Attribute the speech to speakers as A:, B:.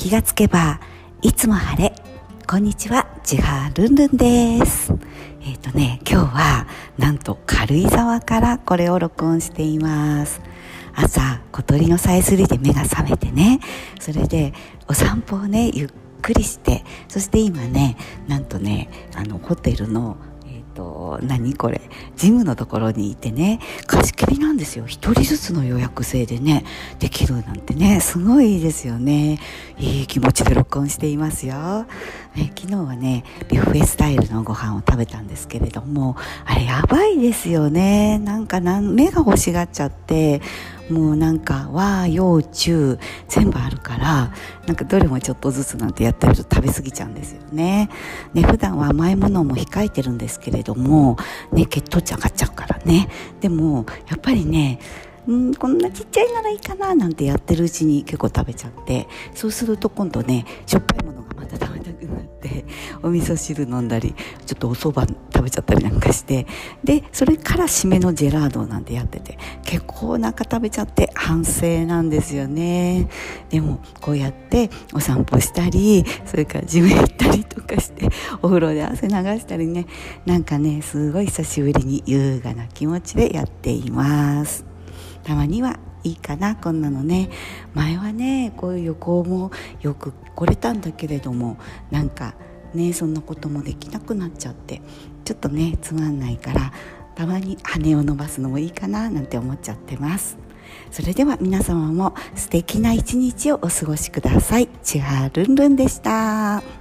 A: 気がつけばいつも晴れ。こんにちはちはるんるんです。えっ、ー、とね今日はなんと軽井沢からこれを録音しています。朝小鳥のさえずりで目が覚めてね。それでお散歩をねゆっくりして。そして今ねなんとねあのホテルの何これジムのところにいてね貸し切りなんですよ。1人ずつの予約制でねできるなんてねすごいですよね。いい気持ちで録音していますよ、ね、昨日はねビュッフェスタイルのご飯を食べたんですけれどもあれやばいですよね。なんか目が欲しがっちゃってもうなんか和洋中全部あるからなんかどれもちょっとずつなんてやってると食べ過ぎちゃうんですよね。ね普段は甘いものも控えてるんですけれどもね血糖値上がっちゃうからね。でもやっぱりねうんこんなちっちゃいならいいかななんてやってるうちに結構食べちゃってそうすると今度ねしょっぱいお味噌汁飲んだりちょっとお蕎麦食べちゃったりなんかしてでそれから締めのジェラードなんてやってて結構お腹食べちゃって反省なんですよね。でもこうやってお散歩したりそれからジム行ったりとかしてお風呂で汗流したりねなんかねすごい久しぶりに優雅な気持ちでやっています。たまにはいいかなこんなのね。前はねこういう旅行もよく来れたんだけれどもなんかねそんなこともできなくなっちゃってちょっとねつまんないからたまに羽を伸ばすのもいいかななんて思っちゃってます。それでは皆様も素敵な一日をお過ごしください。ちはるんるんでした。